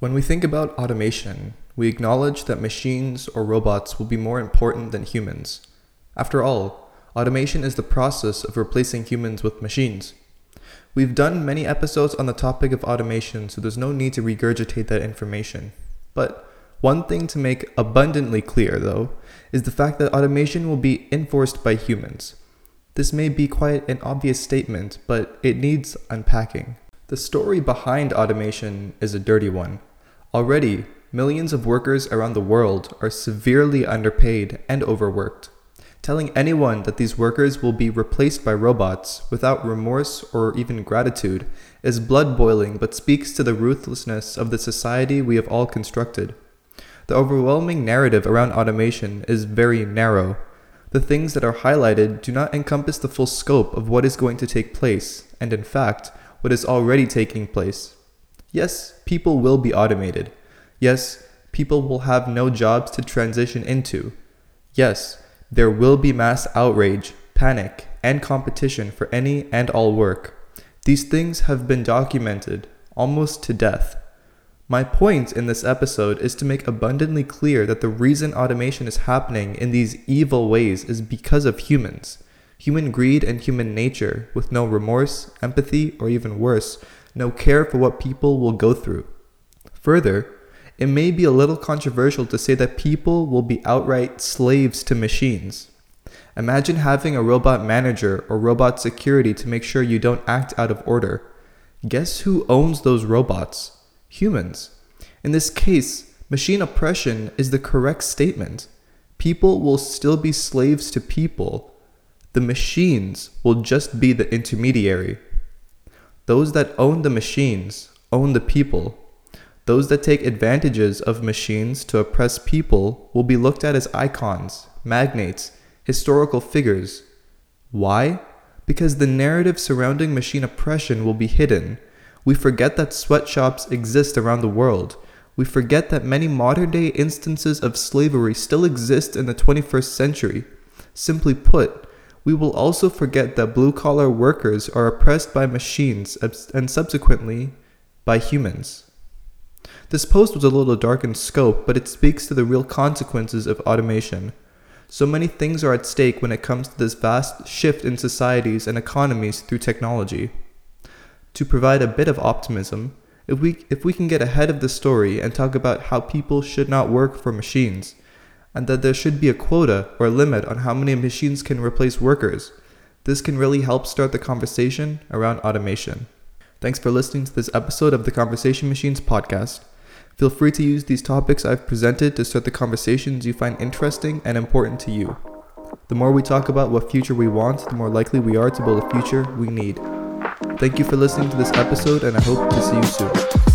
When we think about automation, we acknowledge that machines or robots will be more important than humans. After all, automation is the process of replacing humans with machines. We've done many episodes on the topic of automation, so there's no need to regurgitate that information. But one thing to make abundantly clear, though, is the fact that automation will be enforced by humans. This may be quite an obvious statement, but it needs unpacking. The story behind automation is a dirty one. Already, millions of workers around the world are severely underpaid and overworked. Telling anyone that these workers will be replaced by robots without remorse or even gratitude is blood boiling but speaks to the ruthlessness of the society we have all constructed. The overwhelming narrative around automation is very narrow. The things that are highlighted do not encompass the full scope of what is going to take place, and in fact, what is already taking place. Yes, people will be automated. Yes, people will have no jobs to transition into. Yes, there will be mass outrage, panic, and competition for any and all work. These things have been documented almost to death. My point in this episode is to make abundantly clear that the reason automation is happening in these evil ways is because of humans. Human greed and human nature, with no remorse, empathy, or even worse, no care for what people will go through. Further, it may be a little controversial to say that people will be outright slaves to machines. Imagine having a robot manager or robot security to make sure you don't act out of order. Guess who owns those robots? Humans. In this case, machine oppression is the correct statement. People will still be slaves to people. The machines will just be the intermediary. Those that own the machines own the people. Those that take advantages of machines to oppress people will be looked at as icons, magnates, historical figures. Why? Because the narrative surrounding machine oppression will be hidden. We forget that sweatshops exist around the world. We forget that many modern day instances of slavery still exist in the 21st century. Simply put, we will also forget that blue collar workers are oppressed by machines and subsequently by humans. This post was a little dark in scope, but it speaks to the real consequences of automation. So many things are at stake when it comes to this vast shift in societies and economies through technology. To provide a bit of optimism, if we, if we can get ahead of the story and talk about how people should not work for machines, and that there should be a quota or limit on how many machines can replace workers, this can really help start the conversation around automation. Thanks for listening to this episode of the Conversation Machines podcast. Feel free to use these topics I've presented to start the conversations you find interesting and important to you. The more we talk about what future we want, the more likely we are to build a future we need. Thank you for listening to this episode, and I hope to see you soon.